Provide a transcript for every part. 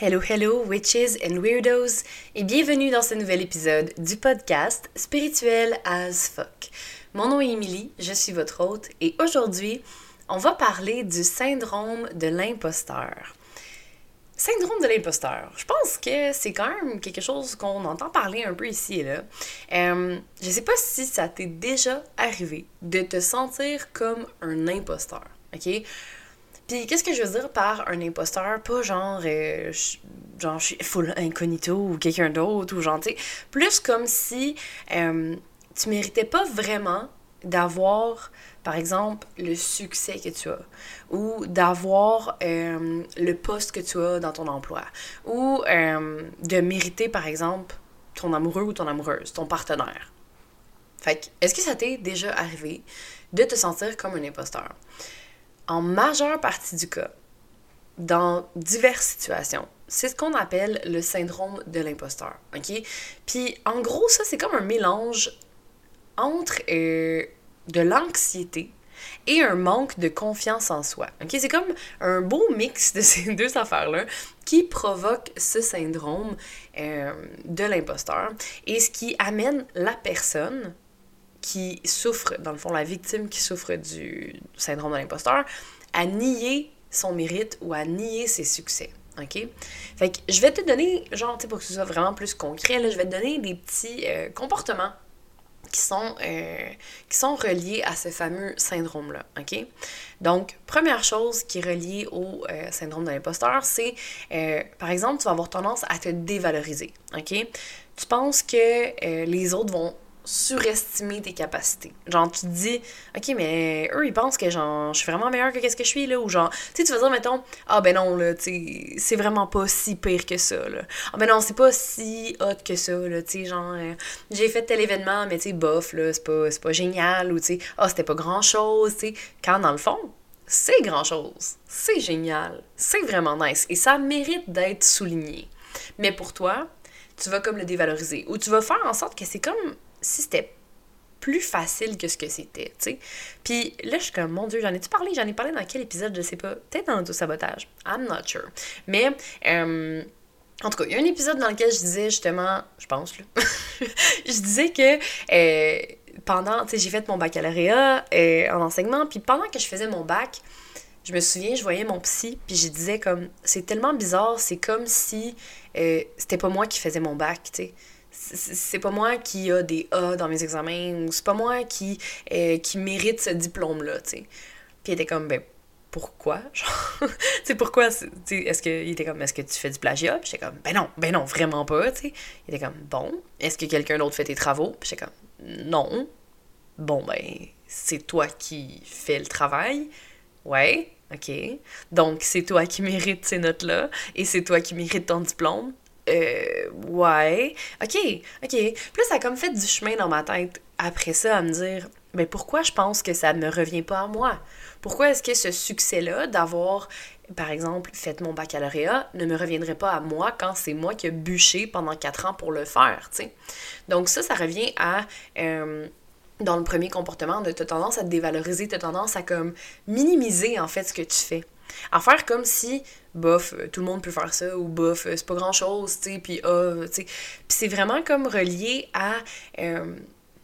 Hello, hello, witches and weirdos, et bienvenue dans ce nouvel épisode du podcast Spirituel as fuck. Mon nom est Emily, je suis votre hôte, et aujourd'hui, on va parler du syndrome de l'imposteur. Syndrome de l'imposteur. Je pense que c'est quand même quelque chose qu'on entend parler un peu ici et là. Euh, je sais pas si ça t'est déjà arrivé de te sentir comme un imposteur, ok? Qu'est-ce que je veux dire par un imposteur? Pas genre, euh, je, genre je suis full incognito ou quelqu'un d'autre, ou genre, tu sais, plus comme si euh, tu méritais pas vraiment d'avoir, par exemple, le succès que tu as, ou d'avoir euh, le poste que tu as dans ton emploi, ou de mériter, par exemple, ton amoureux ou ton amoureuse, ton partenaire. Fait que, est-ce que ça t'est déjà arrivé de te sentir comme un imposteur? En majeure partie du cas, dans diverses situations, c'est ce qu'on appelle le syndrome de l'imposteur. OK? Puis en gros, ça, c'est comme un mélange entre euh, de l'anxiété et un manque de confiance en soi. OK? C'est comme un beau mix de ces deux affaires-là qui provoque ce syndrome euh, de l'imposteur et ce qui amène la personne qui souffre, dans le fond, la victime qui souffre du syndrome de l'imposteur, à nier son mérite ou à nier ses succès. OK? Fait que je vais te donner, genre, tu sais, pour que ce soit vraiment plus concret, je vais te donner des petits euh, comportements qui sont, euh, qui sont reliés à ce fameux syndrome-là. OK? Donc, première chose qui est reliée au euh, syndrome de l'imposteur, c'est, par exemple, tu vas avoir tendance à te dévaloriser. OK? Tu penses que les autres vont surestimer tes capacités. Genre, tu te dis, OK, mais eux, ils pensent que genre, je suis vraiment meilleure que qu'est-ce que je suis, là, ou genre, tu sais, tu vas dire, mettons, ah ben non, là, tu c'est vraiment pas si pire que ça, là. Ah ben non, c'est pas si hot que ça, là, tu sais, genre, euh, j'ai fait tel événement, mais tu sais, bof, là, c'est pas, pas génial, ou tu sais, ah, c'était pas grand-chose, tu quand dans le fond, c'est grand-chose, c'est génial, c'est vraiment nice, et ça mérite d'être souligné. Mais pour toi, tu vas comme le dévaloriser, ou tu vas faire en sorte que c'est comme si c'était plus facile que ce que c'était, tu sais. Puis là, je suis comme, mon Dieu, j'en ai-tu parlé? J'en ai parlé dans quel épisode? Je sais pas. Peut-être dans l'auto-sabotage. I'm not sure. Mais, euh, en tout cas, il y a un épisode dans lequel je disais justement, je pense, là, je disais que euh, pendant, tu sais, j'ai fait mon baccalauréat euh, en enseignement, puis pendant que je faisais mon bac, je me souviens, je voyais mon psy, puis je disais comme, c'est tellement bizarre, c'est comme si c'était pas moi qui faisais mon bac, tu sais c'est pas moi qui a des A dans mes examens ou c'est pas moi qui, euh, qui mérite ce diplôme-là, tu sais. Puis il était comme, ben, pourquoi? Genre, tu pourquoi? Est-ce que, il était comme, est-ce que tu fais du plagiat? Puis j'étais comme, ben non, ben non, vraiment pas, tu sais. Il était comme, bon, est-ce que quelqu'un d'autre fait tes travaux? Puis j'étais comme, non. Bon, ben, c'est toi qui fais le travail. Ouais, ok. Donc, c'est toi qui mérites ces notes-là et c'est toi qui mérites ton diplôme. Euh, ouais. OK, OK. Là, ça a comme fait du chemin dans ma tête après ça à me dire, mais pourquoi je pense que ça ne me revient pas à moi? Pourquoi est-ce que ce succès-là d'avoir, par exemple, fait mon baccalauréat ne me reviendrait pas à moi quand c'est moi qui ai bûché pendant quatre ans pour le faire, tu sais? Donc ça, ça revient à... Euh, dans le premier comportement, de ta tendance à te dévaloriser, ta tendance à comme minimiser en fait ce que tu fais. À faire comme si, bof, euh, tout le monde peut faire ça, ou bof, euh, c'est pas grand chose, tu sais, puis ah, tu sais. Puis c'est vraiment comme relié à. Euh,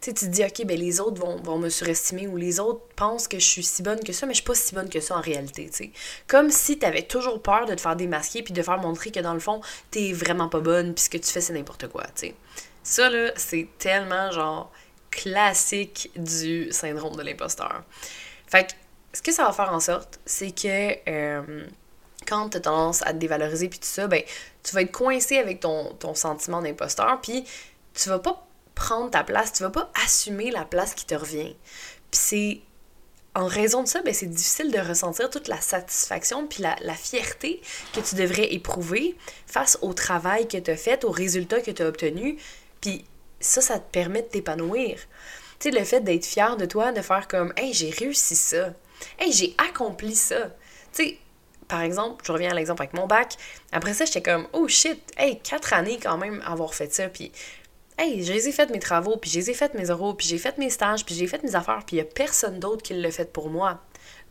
tu te dis, OK, ben les autres vont, vont me surestimer ou les autres pensent que je suis si bonne que ça, mais je suis pas si bonne que ça en réalité, tu sais. Comme si tu avais toujours peur de te faire démasquer puis de faire montrer que dans le fond, t'es vraiment pas bonne puis ce que tu fais, c'est n'importe quoi, tu sais. Ça, là, c'est tellement genre classique du syndrome de l'imposteur. Fait que ce que ça va faire en sorte, c'est que euh, quand tu as tendance à te dévaloriser puis tout ça, ben, tu vas être coincé avec ton, ton sentiment d'imposteur, puis tu vas pas prendre ta place, tu vas pas assumer la place qui te revient. Puis c'est en raison de ça, ben, c'est difficile de ressentir toute la satisfaction puis la, la, fierté que tu devrais éprouver face au travail que tu as fait, aux résultats que tu as obtenus. Puis ça, ça te permet de t'épanouir. Tu sais, le fait d'être fier de toi, de faire comme Hey, j'ai réussi ça. Hey, j'ai accompli ça. Tu sais, par exemple, je reviens à l'exemple avec mon bac. Après ça, j'étais comme Oh shit, hey, quatre années quand même avoir fait ça. Puis, hey, j'ai fait mes travaux, puis j'ai fait mes oraux, puis j'ai fait mes stages, puis j'ai fait mes affaires, puis il y a personne d'autre qui l'a fait pour moi.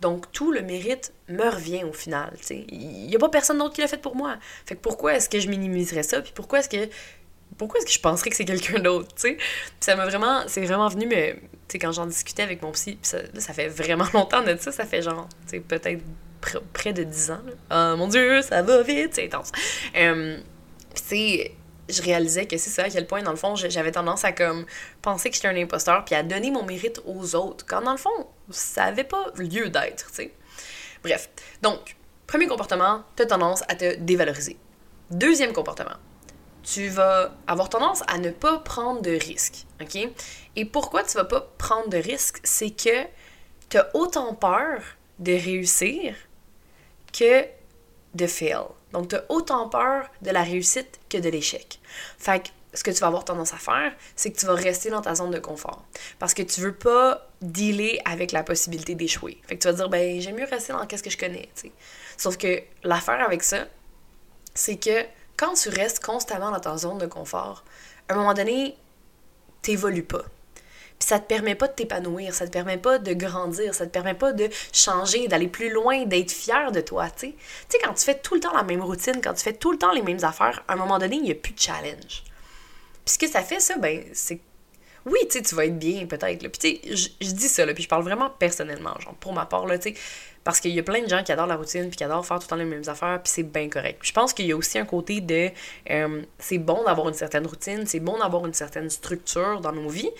Donc, tout le mérite me revient au final. Il n'y a pas personne d'autre qui l'a fait pour moi. Fait que pourquoi est-ce que je minimiserais ça? Puis pourquoi est-ce que pourquoi est-ce que je penserais que c'est quelqu'un d'autre, tu sais? ça m'a vraiment, c'est vraiment venu, mais, quand j'en discutais avec mon psy, ça, ça fait vraiment longtemps de ça, ça fait genre, peut-être près de 10 ans. Oh mon Dieu, ça va vite, c'est intense. Euh, sais, je réalisais que c'est ça, à quel point, dans le fond, j'avais tendance à, comme, penser que j'étais un imposteur, puis à donner mon mérite aux autres, quand, dans le fond, ça avait pas lieu d'être, tu sais. Bref, donc, premier comportement, tu as tendance à te dévaloriser. Deuxième comportement, tu vas avoir tendance à ne pas prendre de risques, OK? Et pourquoi tu vas pas prendre de risques? C'est que tu as autant peur de réussir que de fail. Donc, tu as autant peur de la réussite que de l'échec. Fait que ce que tu vas avoir tendance à faire, c'est que tu vas rester dans ta zone de confort. Parce que tu veux pas dealer avec la possibilité d'échouer. Fait que tu vas dire, ben, j'aime mieux rester dans qu'est-ce que je connais. Sauf que l'affaire avec ça, c'est que quand tu restes constamment dans ta zone de confort, à un moment donné, t'évolues pas. Puis ça te permet pas de t'épanouir, ça te permet pas de grandir, ça te permet pas de changer, d'aller plus loin, d'être fier de toi, tu sais. Tu sais, quand tu fais tout le temps la même routine, quand tu fais tout le temps les mêmes affaires, à un moment donné, il n'y a plus de challenge. Puis ce que ça fait, ça, ben, c'est oui, tu sais, tu vas être bien, peut-être. Puis, tu sais, je dis ça, là, puis je parle vraiment personnellement, genre, pour ma part, là, tu sais, parce qu'il y a plein de gens qui adorent la routine, puis qui adorent faire tout le temps les mêmes affaires, puis c'est bien correct. je pense qu'il y a aussi un côté de. Euh, c'est bon d'avoir une certaine routine, c'est bon d'avoir une certaine structure dans nos vies,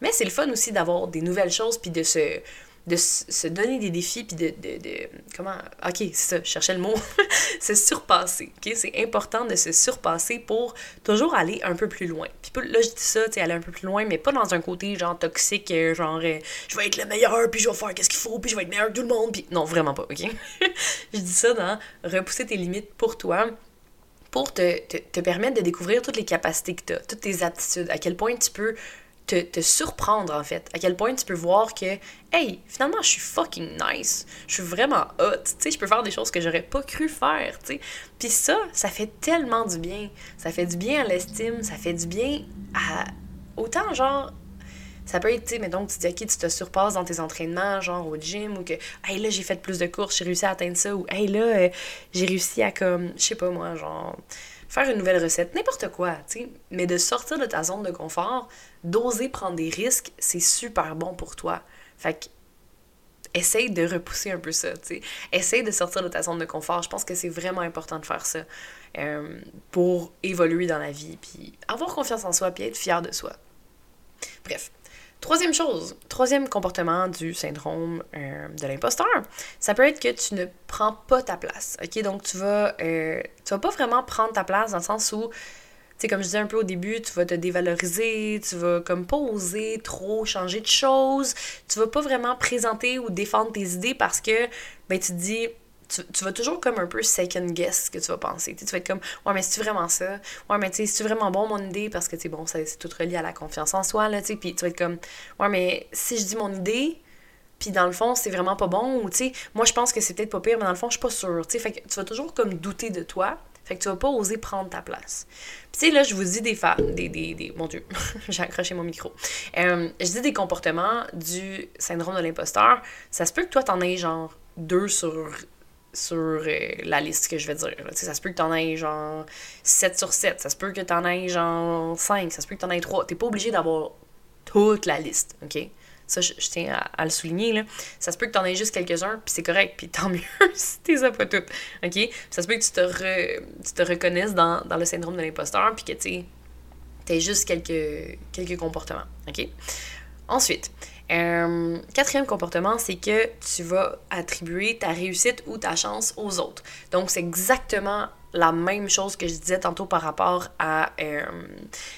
mais c'est le fun aussi d'avoir des nouvelles choses, puis de se de se donner des défis, puis de, de, de, Comment. Ok, c'est ça, je cherchais le mot. se surpasser. Ok, c'est important de se surpasser pour toujours aller un peu plus loin. Puis là, je dis ça, tu sais, aller un peu plus loin, mais pas dans un côté genre toxique, euh, genre euh, je vais être le meilleur, puis je vais faire qu'est-ce qu'il faut, puis je vais être meilleur que tout le monde, puis non, vraiment pas, ok? je dis ça dans repousser tes limites pour toi pour te, te, permettre de découvrir toutes les capacités que tu as, toutes tes aptitudes, à quel point tu peux te, surprendre en fait. À quel point tu peux voir que, hey, finalement, je suis fucking nice. Je suis vraiment hot. Tu sais, je peux faire des choses que j'aurais pas cru faire, tu sais. Puis ça, ça fait tellement du bien. Ça fait du bien à l'estime, ça fait du bien à. Autant genre. Ça peut être, tu sais, mettons que tu dis, ok, tu te surpasses dans tes entraînements, genre au gym, ou que, hey, là, j'ai fait plus de courses, j'ai réussi à atteindre ça, ou, hey, là, euh, j'ai réussi à, comme, je sais pas moi, genre faire une nouvelle recette, n'importe quoi, tu sais. Mais de sortir de ta zone de confort, d'oser prendre des risques, c'est super bon pour toi. Fait essaye de repousser un peu ça, tu sais. Essaye de sortir de ta zone de confort. Je pense que c'est vraiment important de faire ça euh, pour évoluer dans la vie, puis avoir confiance en soi, puis être fier de soi. Bref, Troisième chose, troisième comportement du syndrome euh, de l'imposteur, ça peut être que tu ne prends pas ta place. OK? Donc, tu vas, euh, tu vas pas vraiment prendre ta place dans le sens où, comme je disais un peu au début, tu vas te dévaloriser, tu vas comme pas oser trop changer de choses, tu vas pas vraiment présenter ou défendre tes idées parce que, ben, tu dis, tu, vas toujours comme un peu second guess ce que tu vas penser. tu vas être comme, ouais, mais c'est vraiment ça? Ouais, mais tu c'est vraiment bon mon idée? Parce que, tu bon, c'est tout relié à la confiance en soi, là, tu sais. Puis tu vas être comme, ouais, mais si je dis mon idée, puis dans le fond, c'est vraiment pas bon, ou tu moi je pense que c'est peut-être pas pire, mais dans le fond, je suis pas sûre. Tu sais, fait que tu vas toujours comme douter de toi. Fait que tu vas pas oser prendre ta place. Puis tu sais, là, je vous dis des femmes, des, des, des... Mon Dieu, j'ai accroché mon micro. Euh, je dis des comportements du syndrome de l'imposteur. Ça se peut que toi, t'en aies genre deux sur sur euh, la liste que je vais dire. Ça se peut que t'en aies genre 7 sur 7, ça se peut que t'en aies genre 5, ça se peut que t'en aies 3. T'es pas obligé d'avoir toute la liste, OK? Ça, je, tiens à, le souligner, là. Ça se peut que t'en aies juste quelques-uns, puis c'est correct, puis tant mieux si t'es as pas toutes, OK? ça se peut que tu te, te reconnaisses dans, le syndrome de l'imposteur, puis que, tu aies juste quelques, quelques comportements, OK? Ensuite, euh, quatrième comportement, c'est que tu vas attribuer ta réussite ou ta chance aux autres. Donc, c'est exactement la même chose que je disais tantôt par rapport à, euh,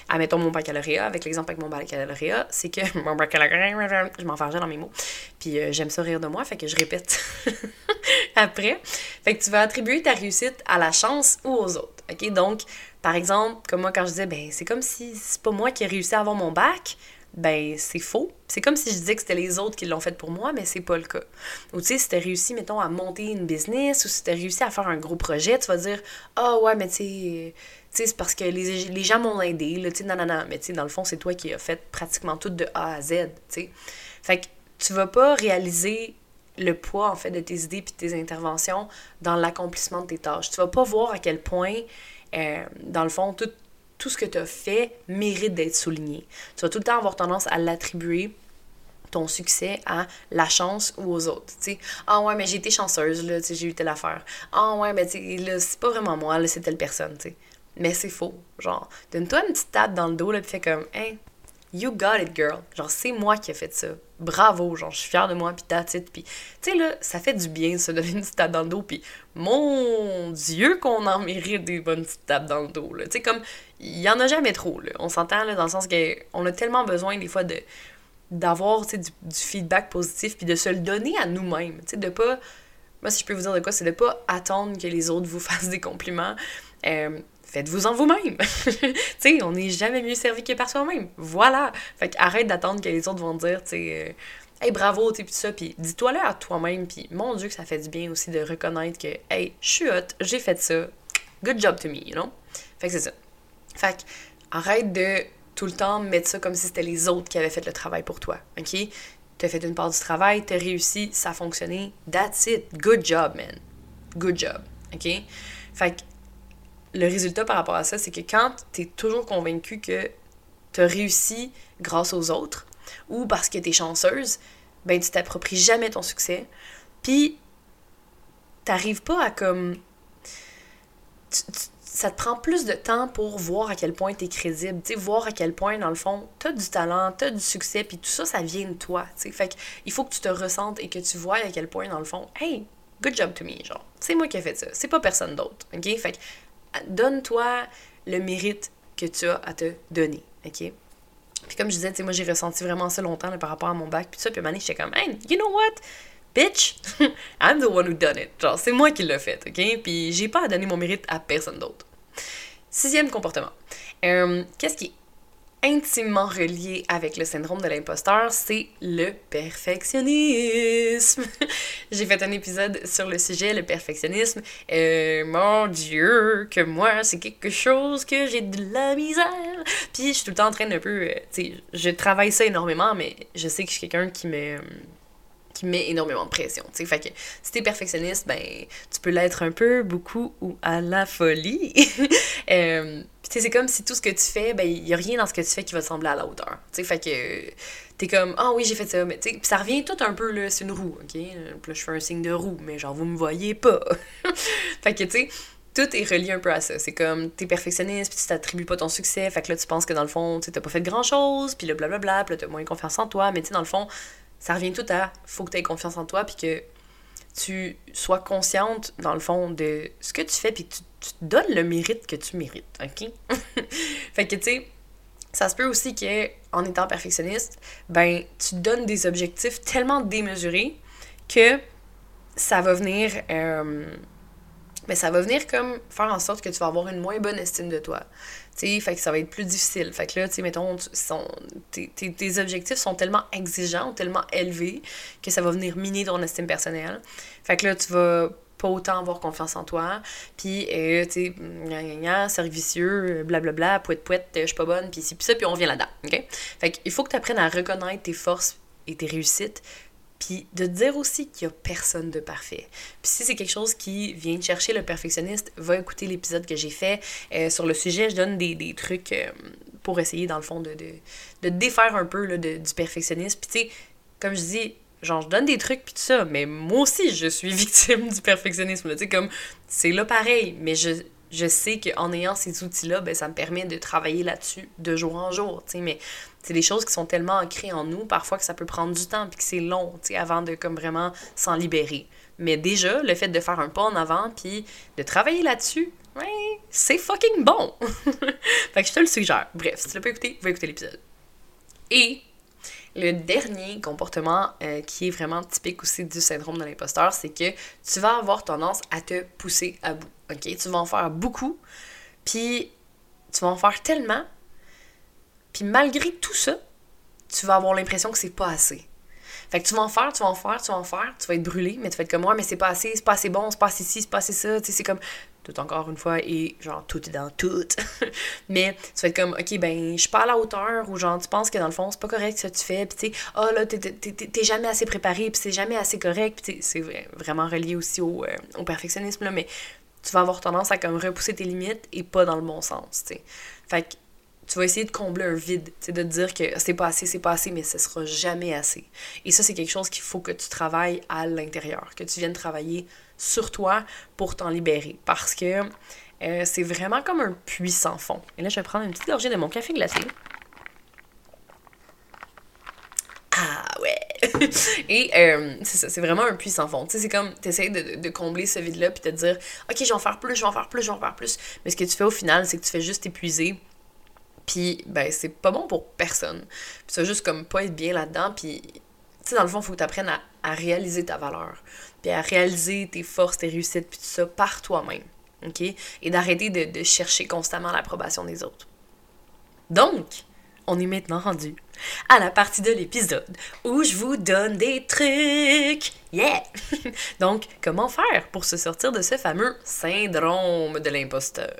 à mettons, mon baccalauréat, avec l'exemple avec mon baccalauréat, c'est que mon baccalauréat, je m'en dans mes mots, puis euh, j'aime ça rire de moi, fait que je répète après. Fait que tu vas attribuer ta réussite à la chance ou aux autres, ok? Donc, par exemple, comme moi quand je disais, ben c'est comme si c'est pas moi qui ai réussi à avoir mon bac, ben c'est faux. C'est comme si je disais que c'était les autres qui l'ont fait pour moi, mais c'est pas le cas. Ou tu sais, si t'as réussi, mettons, à monter une business ou si t'as réussi à faire un gros projet, tu vas dire Ah ouais, mais tu sais, c'est parce que les, les gens m'ont aidé, là, tu sais, non, non, non. Mais tu sais, dans le fond, c'est toi qui as fait pratiquement tout de A à Z, tu sais. Fait que tu vas pas réaliser le poids, en fait, de tes idées et de tes interventions dans l'accomplissement de tes tâches. Tu vas pas voir à quel point, euh, dans le fond, tout, tout ce que tu as fait mérite d'être souligné. Tu vas tout le temps avoir tendance à l'attribuer ton succès à la chance ou aux autres. sais. Ah ouais, mais j'ai été chanceuse, là, j'ai eu telle affaire. Ah ouais, mais là, c'est pas vraiment moi, là, c'est telle personne, tu sais. Mais c'est faux. Genre, donne-toi une petite tape dans le dos, là, puis fais comme, hey, you got it, girl. Genre, c'est moi qui ai fait ça. Bravo, genre, je suis fière de moi, puis that's it. Puis, tu sais, là, ça fait du bien, se donner une petite tape dans le dos, puis mon Dieu qu'on en mérite des bonnes petites tapes dans le dos. Tu sais, comme, il y en a jamais trop, là. On s'entend, là, dans le sens qu'on a tellement besoin, des fois, de d'avoir du, du feedback positif puis de se le donner à nous-mêmes. Tu sais, de pas. Moi, si je peux vous dire de quoi, c'est de pas attendre que les autres vous fassent des compliments. Euh, faites-vous en vous-même. tu sais, on n'est jamais mieux servi que par soi-même. Voilà. Fait arrête d'attendre que les autres vont dire, tu sais, euh, hey, bravo, tu tout ça. Puis dis-toi là à toi-même. Puis mon Dieu, que ça fait du bien aussi de reconnaître que, hey, je suis hot, j'ai fait ça. Good job to me, you know? Fait que c'est ça. Fait arrête de tout le temps mettre ça comme si c'était les autres qui avaient fait le travail pour toi. OK? T'as fait une part du travail, t'as réussi, ça a fonctionné. That's it. Good job, man. Good job. OK? Fait que le résultat par rapport à ça, c'est que quand t'es toujours convaincu que t'as réussi grâce aux autres ou parce que t'es chanceuse, ben tu t'appropries jamais ton succès. Puis t'arrives pas à comme ça te prend plus de temps pour voir à quel point tu es crédible, tu voir à quel point, dans le fond, tu as du talent, tu as du succès, puis tout ça, ça vient de toi, tu Fait il faut que tu te ressentes et que tu vois à quel point, dans le fond, hey, good job to me, genre, c'est moi qui ai fait ça, c'est pas personne d'autre, ok? Fait donne-toi le mérite que tu as à te donner, ok? Puis comme je disais, moi j'ai ressenti vraiment ça longtemps par rapport à mon bac, puis ça, puis à j'étais comme, hey, you know what? bitch, I'm the one who done it. Genre, c'est moi qui l'ai fait, ok? Puis j'ai pas à donner mon mérite à personne d'autre. Sixième comportement. Euh, qu'est-ce qui est intimement relié avec le syndrome de l'imposteur, c'est le perfectionnisme. J'ai fait un épisode sur le sujet, le perfectionnisme. Mon Dieu, que moi, c'est quelque chose que j'ai de la misère. Puis je suis tout le temps en train de peu... Euh, je travaille ça énormément, mais je sais que je suis quelqu'un qui me qui met énormément de pression. sais Fait que si t'es perfectionniste, ben tu peux l'être un peu, beaucoup ou à la folie. euh, c'est comme si tout ce que tu fais, ben il y a rien dans ce que tu fais qui va te sembler à la hauteur. sais fait que t'es comme ah oui j'ai fait ça, mais tu ça revient tout un peu c'est une roue, ok? Là je fais un signe de roue, mais genre vous me voyez pas. fait tu sais tout est relié un peu à ça. C'est comme, t'es perfectionniste, puis tu t'attribues pas ton succès, fait là, tu penses que dans le fond, tu t'as pas fait grand-chose, puis là, blablabla, puis là, t'as moins confiance en toi, mais tu sais, dans le fond, ça revient tout à faut que tu aies confiance en toi puis que tu sois consciente dans le fond de ce que tu fais puis que tu, te donnes le mérite que tu mérites, OK? Fait que tu sais ça se peut aussi que en étant perfectionniste, ben tu donnes des objectifs tellement démesurés que ça va venir euh, ben, ça va venir comme faire en sorte que tu vas avoir une moins bonne estime de toi fait que ça va être plus difficile. Fait que là, tu sais, mettons, tes, objectifs sont tellement exigeants, tellement élevés, que ça va venir miner ton estime personnelle. Fait que là, tu vas pas autant avoir confiance en toi. Puis, euh, tu sais, servicieux, blablabla, pouette pouette, je suis pas bonne, puis c'est puis ça, puis on vient là-dedans, OK? Fait qu'il faut que tu apprennes à reconnaître tes forces et tes réussites, puis de dire aussi qu'il n'y a personne de parfait. Puis si c'est quelque chose qui vient chercher le perfectionniste, va écouter l'épisode que j'ai fait euh, sur le sujet. Je donne des, trucs euh, pour essayer, dans le fond, de, de, de défaire un peu là, de, du perfectionnisme. Puis tu sais, comme je dis, genre, je donne des trucs puis tout ça, mais moi aussi, je suis victime du perfectionnisme. Tu sais, comme, c'est là pareil, mais je, je sais qu'en ayant ces outils-là, ben, ça me permet de travailler là-dessus de jour en jour, mais c'est des choses qui sont tellement ancrées en nous, parfois que ça peut prendre du temps, puis que c'est long, avant de comme vraiment s'en libérer. Mais déjà, le fait de faire un pas en avant, puis de travailler là-dessus, ouais, c'est fucking bon! fait que je te le suggère. Bref, si tu l'as pas écouté, va écouter l'épisode. Et le dernier comportement euh, qui est vraiment typique aussi du syndrome de l'imposteur, c'est que tu vas avoir tendance à te pousser à bout. OK? Tu vas en faire beaucoup, puis tu vas en faire tellement, puis malgré tout ça, tu vas avoir l'impression que c'est pas assez. Fait que tu vas en faire, tu vas en faire, tu vas en faire, tu vas être brûlé, mais tu vas être comme moi, mais c'est pas assez, c'est pas assez bon, c'est pas assez ci, c'est pas assez ça, tu sais, c'est comme tout encore une fois, et genre tout est dans tout. Mais tu vas être comme, ok, ben, je suis pas à la hauteur, ou genre, tu penses que dans le fond, c'est pas correct ce que tu fais, puis tu sais, oh là, t'es jamais assez préparé, puis c'est jamais assez correct, puis c'est vraiment relié aussi au, euh, au perfectionnisme, là, mais tu vas avoir tendance à repousser tes limites et pas dans le bon sens, tu. Fait que tu vas essayer de combler un vide, de te dire que c'est pas assez, c'est pas assez, mais ce sera jamais assez. Et ça, c'est quelque chose qu'il faut que tu travailles à l'intérieur, que tu viennes travailler sur toi pour t'en libérer. Parce que euh, c'est vraiment comme un puits sans fond. Et là, je vais prendre une petite gorgée de mon café glacé. Ah ouais! Et euh, c'est vraiment un puits sans fond. Tu sais, c'est comme, tu de, de, combler ce vide-là, puis te dire, OK, je vais en faire plus, je vais en faire plus, je vais en faire plus. Mais ce que tu fais au final, c'est que tu fais juste épuiser puis, ben, c'est pas bon pour personne. Puis, ça juste comme pas être bien là-dedans. Puis, tu sais, dans le fond, faut que tu apprennes à, réaliser ta valeur. Puis, à réaliser tes forces, tes réussites, puis tout ça par toi-même. OK? Et d'arrêter de, de chercher constamment l'approbation des autres. Donc, on est maintenant rendu à la partie de l'épisode où je vous donne des trucs. Yeah! Donc, comment faire pour se sortir de ce fameux syndrome de l'imposteur?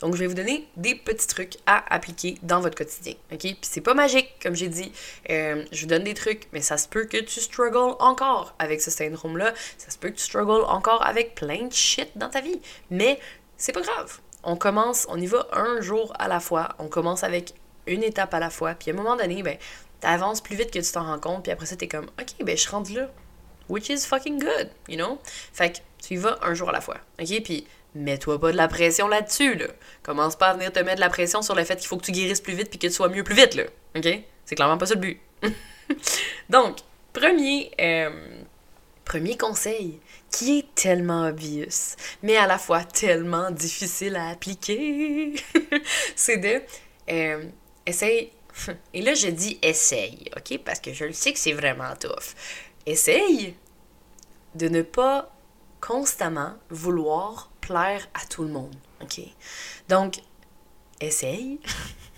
Donc, je vais vous donner des petits trucs à appliquer dans votre quotidien. OK? Puis c'est pas magique, comme j'ai dit. Euh, je vous donne des trucs, mais ça se peut que tu struggles encore avec ce syndrome-là. Ça se peut que tu struggles encore avec plein de shit dans ta vie. Mais c'est pas grave. On commence, on y va un jour à la fois. On commence avec une étape à la fois. Puis à un moment donné, ben, t'avances plus vite que tu t'en rends compte. Puis après ça, t'es comme, OK, ben, je suis là. Which is fucking good, you know? Fait que tu y vas un jour à la fois. OK? Puis mets-toi pas de la pression là-dessus, là. Commence pas à venir te mettre de la pression sur le fait qu'il faut que tu guérisses plus vite puis que tu sois mieux plus vite, là. OK? C'est clairement pas ça le but. Donc, premier, euh, premier conseil qui est tellement obvious, mais à la fois tellement difficile à appliquer, c'est de euh, essaye. Et là, je dis essaye, OK? Parce que je le sais que c'est vraiment tough. Essaye de ne pas constamment vouloir plaire à tout le monde, OK? Donc, essaye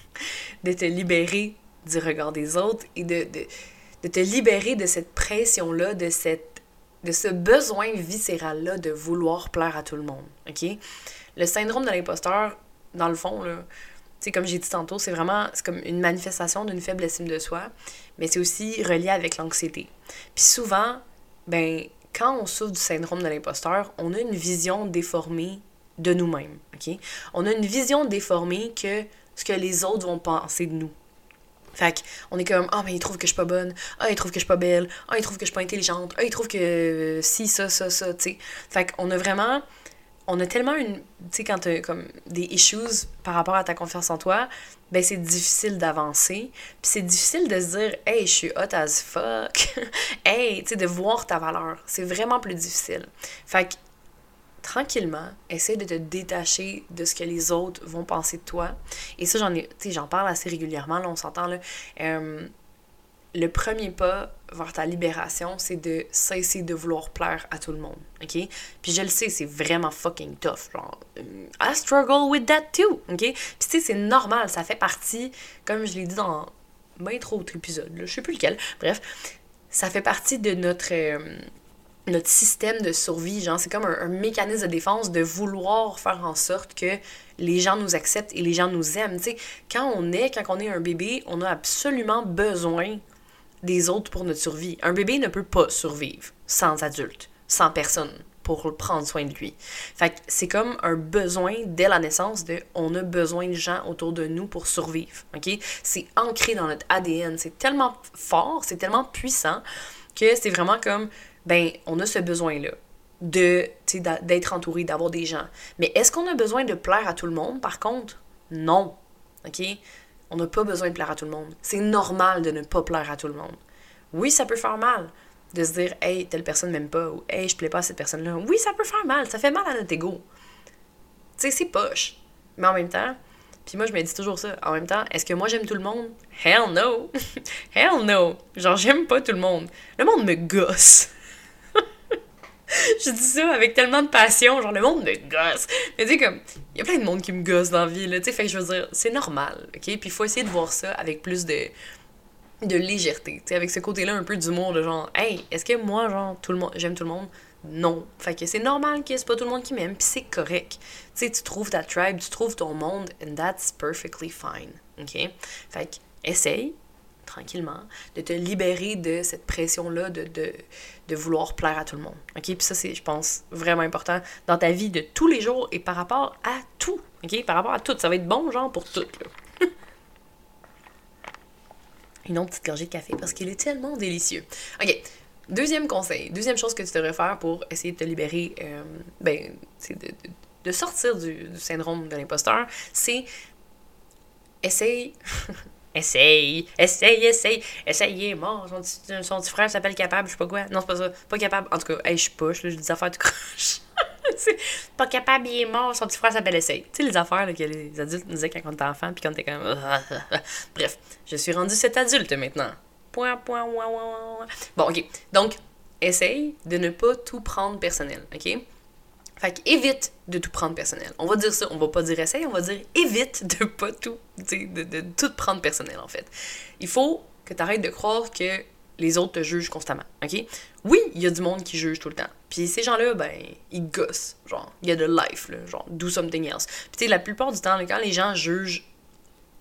de te libérer du regard des autres et de, de, de te libérer de cette pression-là, de, de ce besoin viscéral-là de vouloir plaire à tout le monde, OK? Le syndrome de l'imposteur, dans le fond, là, sais, comme j'ai dit tantôt, c'est vraiment comme une manifestation d'une faible estime de soi, mais c'est aussi relié avec l'anxiété. Puis souvent, ben, quand on souffre du syndrome de l'imposteur, on a une vision déformée de nous-mêmes, OK? On a une vision déformée que ce que les autres vont penser de nous. Fait on est comme, ah, oh, mais ils trouvent que je suis pas bonne, ah, ils trouvent que je suis pas belle, ah, ils trouvent que je suis pas intelligente, ah, ils trouvent que si, ça, ça, ça, tu sais. Fait qu'on a vraiment on a tellement une. Tu sais, quand tu comme des issues par rapport à ta confiance en toi, ben c'est difficile d'avancer. Puis c'est difficile de se dire, hey, je suis hot as fuck. hey, tu sais, de voir ta valeur. C'est vraiment plus difficile. Fait que, tranquillement, essaie de te détacher de ce que les autres vont penser de toi. Et ça, j'en ai. Tu sais, j'en parle assez régulièrement, là, on s'entend, là. Le premier pas vers ta libération, c'est de cesser de vouloir plaire à tout le monde, OK? Puis je le sais, c'est vraiment fucking tough, genre, euh, I struggle with that too, OK? Puis tu sais, c'est normal, ça fait partie, comme je l'ai dit dans bien trop d'autres épisodes, là, je sais plus lequel, bref, ça fait partie de notre... Euh, notre système de survie, genre c'est comme un, un, mécanisme de défense de vouloir faire en sorte que les gens nous acceptent et les gens nous aiment. Tu sais, quand on est, quand on est un bébé, on a absolument besoin des autres pour notre survie. Un bébé ne peut pas survivre sans adulte, sans personne pour prendre soin de lui. Fait c'est comme un besoin dès la naissance de on a besoin de gens autour de nous pour survivre. OK? C'est ancré dans notre ADN, c'est tellement fort, c'est tellement puissant que c'est vraiment comme ben on a ce besoin là de d'être entouré, d'avoir des gens. Mais est-ce qu'on a besoin de plaire à tout le monde? Par contre Non. OK? On n'a pas besoin de plaire à tout le monde. C'est normal de ne pas plaire à tout le monde. Oui, ça peut faire mal de se dire Hey, telle personne m'aime pas ou Hey, je plais pas à cette personne-là. Oui, ça peut faire mal. Ça fait mal à notre ego. Tu sais, c'est poche. Mais en même temps, puis moi, je me dis toujours ça. En même temps, est-ce que moi j'aime tout le monde? Hell no! Hell no! Genre, j'aime pas tout le monde. Le monde me gosse. Je dis ça avec tellement de passion, genre le monde me gosse. Mais tu sais, comme, il y a plein de monde qui me gosse dans la vie, là, tu sais, fait que je veux dire, c'est normal, ok? Puis il faut essayer de voir ça avec plus de, de légèreté, tu sais, avec ce côté-là un peu d'humour, de genre, hey, est-ce que moi, genre, tout le monde, j'aime tout le monde? non. Fait que c'est normal que c'est pas tout le monde qui m'aime, puis c'est correct. Tu sais, tu trouves ta tribe, tu trouves ton monde, and that's perfectly fine. OK? Fait que essaye, tranquillement, de te libérer de cette pression-là de, de, de, vouloir plaire à tout le monde. OK? Puis ça, c'est, je pense, vraiment important dans ta vie de tous les jours et par rapport à tout. OK? Par rapport à tout. Ça va être bon, genre, pour tout, là. Une autre petite gorgée de café parce qu'il est tellement délicieux. OK. Deuxième conseil, deuxième chose que tu devrais faire pour essayer de te libérer, euh, ben, c'est de, sortir du, du syndrome de l'imposteur, c'est essaye Essaye, essaye, essaye, essayez, mort. Son, petit, son petit frère s'appelle capable, je sais pas quoi. Non, c'est pas ça. Pas capable. En tout cas, je suis pas, je dis des affaires de croche. pas capable, il est mort. Son petit frère s'appelle essaye. Tu sais, les affaires là, que les adultes nous disaient quand on était enfant, puis quand t'es comme. Bref, je suis rendu cet adulte maintenant. Point, point, ouin, ouin, Bon, ok. Donc, essaye de ne pas tout prendre personnel, ok? Fait évite de tout prendre personnel. On va dire ça, on va pas dire essaye, on va dire évite de pas tout, de, de, tout prendre personnel en fait. Il faut que tu arrêtes de croire que les autres te jugent constamment, ok? Oui, il y a du monde qui juge tout le temps. Puis ces gens-là, ben, ils gossent. Genre, il y a de life, là, genre, do something else. Puis tu sais, la plupart du temps, quand les gens jugent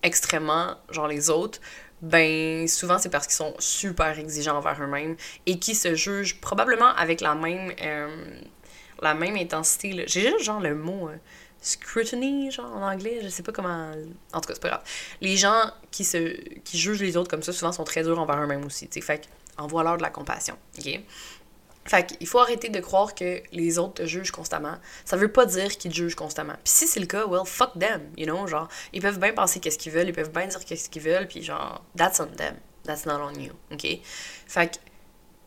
extrêmement, genre les autres, ben souvent c'est parce qu'ils sont super exigeants envers eux-mêmes et qui se jugent probablement avec la même euh, la même intensité. J'ai juste genre le mot euh, scrutiny, genre en anglais, je sais pas comment. En tout cas, c'est pas grave. Les gens qui, se, qui jugent les autres comme ça, souvent sont très durs envers eux-mêmes aussi. T'sais. Fait envoie-leur de la compassion. OK? Fait qu'il faut arrêter de croire que les autres te jugent constamment. Ça veut pas dire qu'ils te jugent constamment. Puis si c'est le cas, well, fuck them, you know, genre, ils peuvent bien penser qu'est-ce qu'ils veulent, ils peuvent bien dire qu'est-ce qu'ils veulent, puis genre, that's on them, that's not on you, ok? Fait que,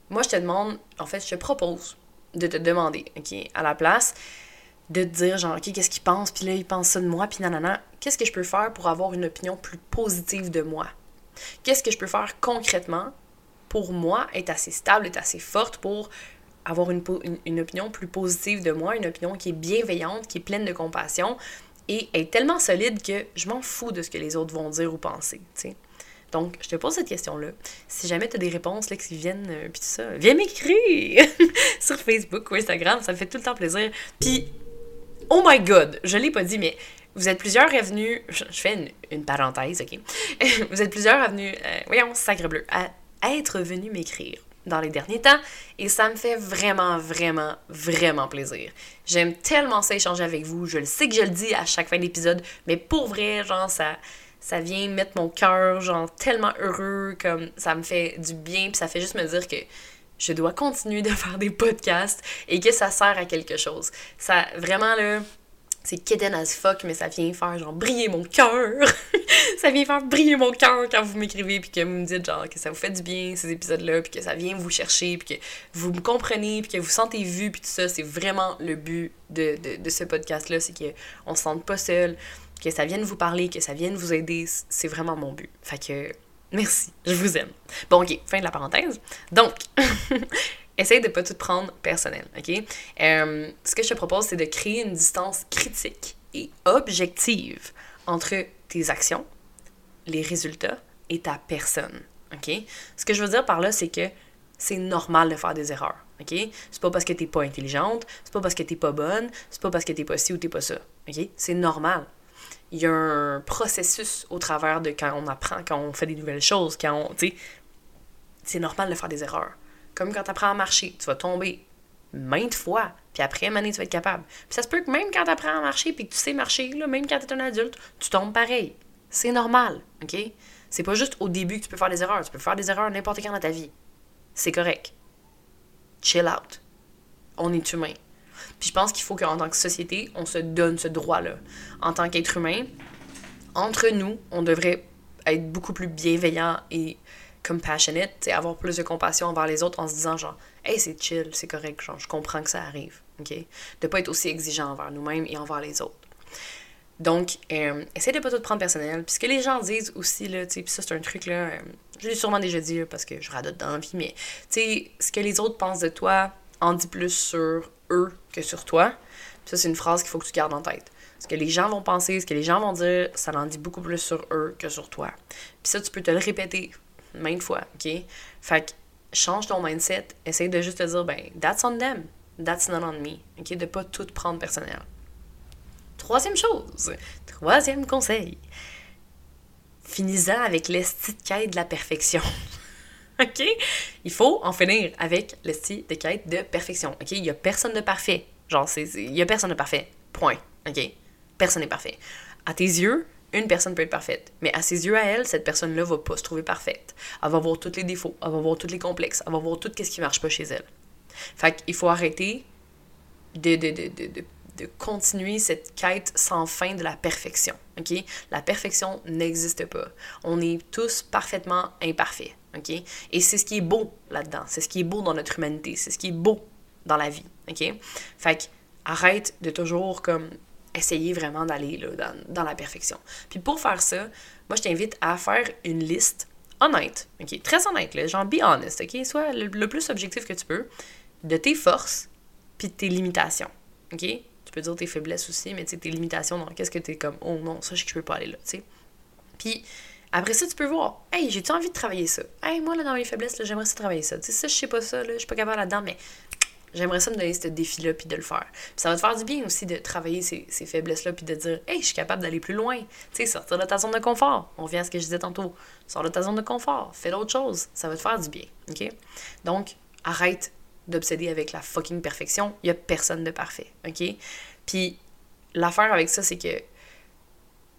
moi, je te demande, en fait, je te propose de te demander, OK, à la place de te dire, genre, OK, qu'est-ce qu'il pense, puis là, il pense ça de moi, puis nanana, qu'est-ce que je peux faire pour avoir une opinion plus positive de moi? Qu'est-ce que je peux faire concrètement pour moi être assez stable, être assez forte pour avoir une, une, opinion plus positive de moi, une opinion qui est bienveillante, qui est pleine de compassion et est tellement solide que je m'en fous de ce que les autres vont dire ou penser, tu sais. Donc, je te pose cette question-là. Si jamais tu as des réponses là, qui viennent, euh, puis tout ça, viens m'écrire sur Facebook ou Instagram, ça me fait tout le temps plaisir. Puis, oh my god, je l'ai pas dit, mais vous êtes plusieurs revenus, je, fais une, parenthèse, ok? vous êtes plusieurs revenus, euh, voyons, sacre bleu, à être venus m'écrire dans les derniers temps et ça me fait vraiment, vraiment, vraiment plaisir. J'aime tellement ça échanger avec vous. Je le sais que je le dis à chaque fin d'épisode, mais pour vrai, genre, ça, ça vient mettre mon cœur, genre, tellement heureux, comme ça me fait du bien, puis ça fait juste me dire que je dois continuer de faire des podcasts et que ça sert à quelque chose. Ça, vraiment, là, c'est kitten as fuck, mais ça vient faire, genre, briller mon cœur. ça vient faire briller mon cœur quand vous m'écrivez, puis que vous me dites, genre, que ça vous fait du bien, ces épisodes-là, puis que ça vient vous chercher, puis que vous me comprenez, puis que vous sentez vu, puis tout ça. C'est vraiment le but de, de, de ce podcast-là, c'est qu'on se sente pas seul que ça vienne vous parler, que ça vienne vous aider, c'est vraiment mon but. Fait que merci, je vous aime. Bon, ok, fin de la parenthèse. Donc, essaye de pas tout prendre personnel, ok? Euh, ce que je te propose, c'est de créer une distance critique et objective entre tes actions, les résultats et ta personne, ok? Ce que je veux dire par là, c'est que c'est normal de faire des erreurs. OK? C'est pas parce que t'es pas intelligente, c'est pas parce que t'es pas bonne, c'est pas parce que t'es pas ci ou t'es pas ça. OK? C'est normal il y a un processus au travers de quand on apprend, quand on fait des nouvelles choses, quand on. Tu c'est normal de faire des erreurs. Comme quand tu apprends à marcher, tu vas tomber maintes fois, puis après, une année, tu vas être capable. Puis ça se peut que même quand tu apprends à marcher, puis que tu sais marcher, là, même quand tu es un adulte, tu tombes pareil. C'est normal, OK? C'est pas juste au début que tu peux faire des erreurs. Tu peux faire des erreurs n'importe quand dans ta vie. C'est correct. Chill out. On est humain. Puis je pense qu'il faut qu'en tant que société, on se donne ce droit-là. En tant qu'être humain, entre nous, on devrait être beaucoup plus bienveillant et compassionate, avoir plus de compassion envers les autres en se disant genre Hey, c'est chill, c'est correct, genre je comprends que ça arrive. OK? De pas être aussi exigeant envers nous-mêmes et envers les autres. Donc, euh, essaye de pas tout prendre personnel. Puis ce que les gens disent aussi, là, tu sais, ça, c'est un truc, là, euh, je l'ai sûrement déjà dit, parce que je radote dans la vie, mais, tu sais, ce que les autres pensent de toi en dit plus sur eux que sur toi. ça, c'est une phrase qu'il faut que tu gardes en tête. Ce que les gens vont penser, ce que les gens vont dire, ça en dit beaucoup plus sur eux que sur toi. Puis ça, tu peux te le répéter maintes fois, OK? Fait que change ton mindset, essaye de juste te dire, ben, that's on them. that's not on me. OK? De pas tout prendre personnel. Troisième chose, troisième conseil. Finis-en avec l'esti de la perfection. OK? Il faut en finir avec l'esti de quête de perfection. OK? Il y a personne de parfait. Genre, il y a personne de parfait. Point. OK? Personne n'est parfait. À tes yeux, une personne peut être parfaite, mais à ses yeux à elle, cette personne-là va pas se trouver parfaite. Elle va voir tous les défauts, elle va voir tous les complexes, elle va voir tout ce qui marche pas chez elle. Fait qu'il faut arrêter de, de, de, de, de continuer cette quête sans fin de la perfection. OK? La perfection n'existe pas. On est tous parfaitement imparfaits. OK? Et c'est ce qui est beau là-dedans. C'est ce qui est beau dans notre humanité. C'est ce qui est beau dans la vie. OK? Fait que arrête de toujours comme essayer vraiment d'aller dans, dans, la perfection. Puis pour faire ça, moi, je t'invite à faire une liste honnête, OK? Très honnête, là, genre be honest, OK? Sois le, plus objectif que tu peux de tes forces puis de tes limitations, OK? Tu peux dire tes faiblesses aussi, mais tes limitations, donc qu'est-ce que tu es comme, oh non, ça, je peux pas aller là, tu sais? Puis après ça, tu peux voir, hey, j'ai-tu envie de travailler ça? Hey, moi, là, dans mes faiblesses, j'aimerais ça travailler ça. Tu sais, ça, je sais pas ça, là, je suis pas capable là-dedans, mais J'aimerais ça me donner ce défi-là puis de le faire. Puis ça va te faire du bien aussi de travailler ces, ces faiblesses-là puis de dire Hey, je suis capable d'aller plus loin. Tu sais, sortir de ta zone de confort. On vient à ce que je disais tantôt. Sors de ta zone de confort. Fais d'autres choses. Ça va te faire du bien. OK? Donc, arrête d'obséder avec la fucking perfection. Il n'y a personne de parfait. OK? Puis l'affaire avec ça, c'est que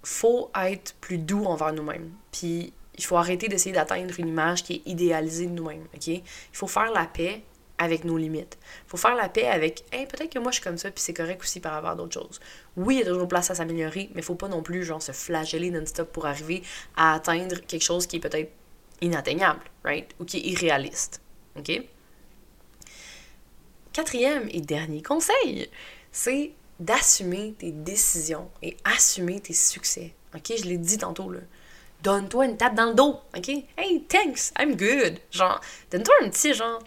faut être plus doux envers nous-mêmes. Puis il faut arrêter d'essayer d'atteindre une image qui est idéalisée de nous-mêmes. OK? Il faut faire la paix avec nos limites. faut faire la paix avec hey, peut-être que moi je suis comme ça puis c'est correct aussi par rapport à d'autres choses. Oui, il y a toujours place à s'améliorer, mais faut pas non plus genre se flageller non-stop pour arriver à atteindre quelque chose qui est peut-être inatteignable, right? Ou qui est irréaliste. OK? Quatrième et dernier conseil, c'est d'assumer tes décisions et assumer tes succès. OK? Je l'ai dit tantôt, là. Donne-toi une tape dans le dos, OK? Hey, thanks, I'm good. Genre, donne-toi un petit genre,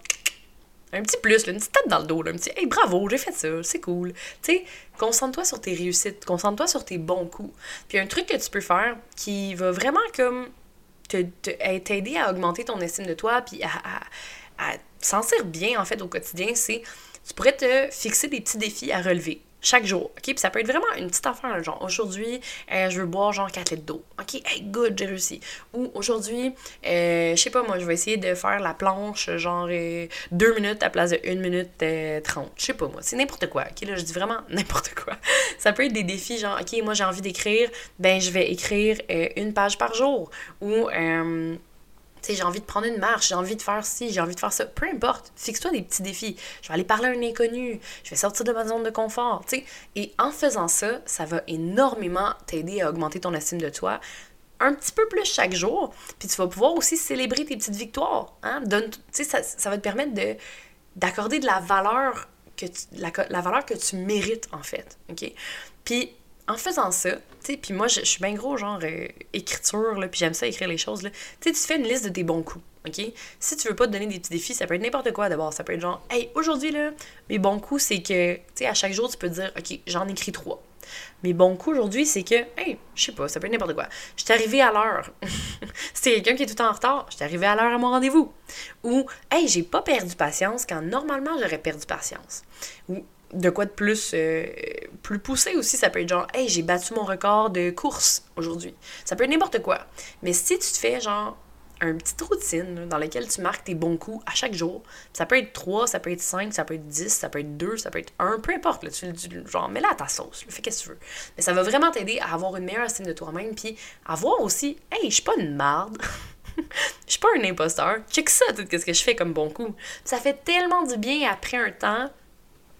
un petit plus, une petite tête dans le dos, un petit Hey, bravo, j'ai fait ça, c'est cool. Tu sais, concentre-toi sur tes réussites, concentre-toi sur tes bons coups. Puis un truc que tu peux faire qui va vraiment comme t'aider à augmenter ton estime de toi, puis à, à, à sentir bien en fait au quotidien, c'est tu pourrais te fixer des petits défis à relever chaque jour. OK? Puis ça peut être vraiment une petite affaire, genre aujourd'hui, euh, je veux boire genre 4 litres d'eau. OK? Hey, good, j'ai réussi. Ou aujourd'hui, euh, je sais pas, moi, je vais essayer de faire la planche genre 2 euh, minutes à place de 1 minute 30. Je sais pas, moi. C'est n'importe quoi. OK? Là, je dis vraiment n'importe quoi. ça peut être des défis, genre, OK, moi, j'ai envie d'écrire, ben, je vais écrire une page par jour. Ou, sais, j'ai envie de prendre une marche, j'ai envie de faire ci, j'ai envie de faire ça. Peu importe, fixe-toi des petits défis. Je vais aller parler à un inconnu, je vais sortir de ma zone de confort, tu. Et en faisant ça, ça va énormément t'aider à augmenter ton estime de toi un petit peu plus chaque jour. Puis tu vas pouvoir aussi célébrer tes petites victoires. Hein? Donne, ça, ça va te permettre de, d'accorder de la valeur que tu, la, la valeur que tu mérites, en fait. OK? Puis en faisant ça, tu sais, puis moi, je, suis bien gros, genre, euh, écriture, là, puis j'aime ça écrire les choses, là. Tu sais, tu fais une liste de tes bons coups, OK? Si tu veux pas te donner des petits défis, ça peut être n'importe quoi d'abord. Ça peut être genre, hey, aujourd'hui, là, mes bons coups, c'est que, tu sais, à chaque jour, tu peux dire, OK, j'en écris trois. Mes bons coups aujourd'hui, c'est que, hey, je sais pas, ça peut être n'importe quoi. Je suis arrivé à l'heure. c'est quelqu'un qui est tout en retard, je suis arrivé à l'heure à mon rendez-vous. Ou, hey, j'ai pas perdu patience quand normalement j'aurais perdu patience. Ou, de quoi de plus euh, plus poussé aussi. Ça peut être genre hey j'ai battu mon record de course aujourd'hui. Ça peut être n'importe quoi. Mais si tu te fais genre une petite routine dans laquelle tu marques tes bons coups à chaque jour ça peut être 3 ça peut être 5 ça peut être 10 ça peut être 2 ça peut être 1 peu importe là, tu, genre mets-la à ta sauce fais qu'est-ce que tu veux. Mais ça va vraiment t'aider à avoir une meilleure estime de toi-même puis à voir aussi hey je suis pas une marde je suis pas un imposteur check ça tout ce que je fais comme bon coup. Ça fait tellement du bien après un temps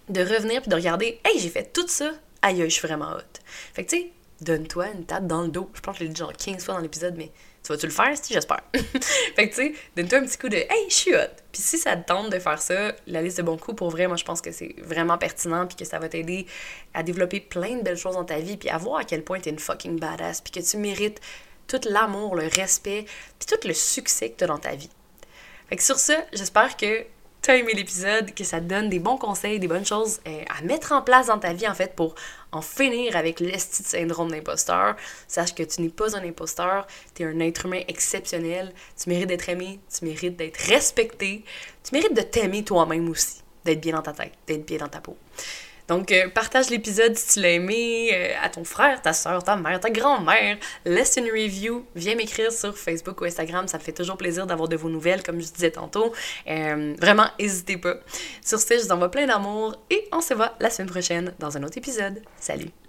de revenir puis de regarder, hey, j'ai fait tout ça, aïe, je suis vraiment hot. Fait que tu sais, donne-toi une tape dans le dos. Je pense que je l'ai dit genre 15 fois dans l'épisode, mais tu vas-tu le faire, si j'espère? fait que tu sais, donne-toi un petit coup de hey, je suis hot. Puis si ça te tente de faire ça, la liste de bons coups, pour vrai, moi je pense que c'est vraiment pertinent, puis que ça va t'aider à développer plein de belles choses dans ta vie, puis à voir à quel point t'es une fucking badass, puis que tu mérites tout l'amour, le respect, puis tout le succès que t'as dans ta vie. Fait que sur ça, j'espère que t'as aimé l'épisode, que ça te donne des bons conseils, des bonnes choses euh, à mettre en place dans ta vie, en fait, pour en finir avec l'esti syndrome d'imposteur. Sache que tu n'es pas un imposteur, tu es un être humain exceptionnel, tu mérites d'être aimé, tu mérites d'être respecté, tu mérites de t'aimer toi-même aussi. d'être bien dans ta tête, d'être bien dans ta peau. Donc, euh, partage l'épisode si tu l'as aimé euh, à ton frère, ta soeur, ta mère, ta grand-mère. Laisse une review. Viens m'écrire sur Facebook ou Instagram. Ça me fait toujours plaisir d'avoir de vos nouvelles, comme je disais tantôt. Euh, vraiment, n'hésitez pas. Sur ce, je vous envoie plein d'amour et on se voit la semaine prochaine dans un autre épisode. Salut!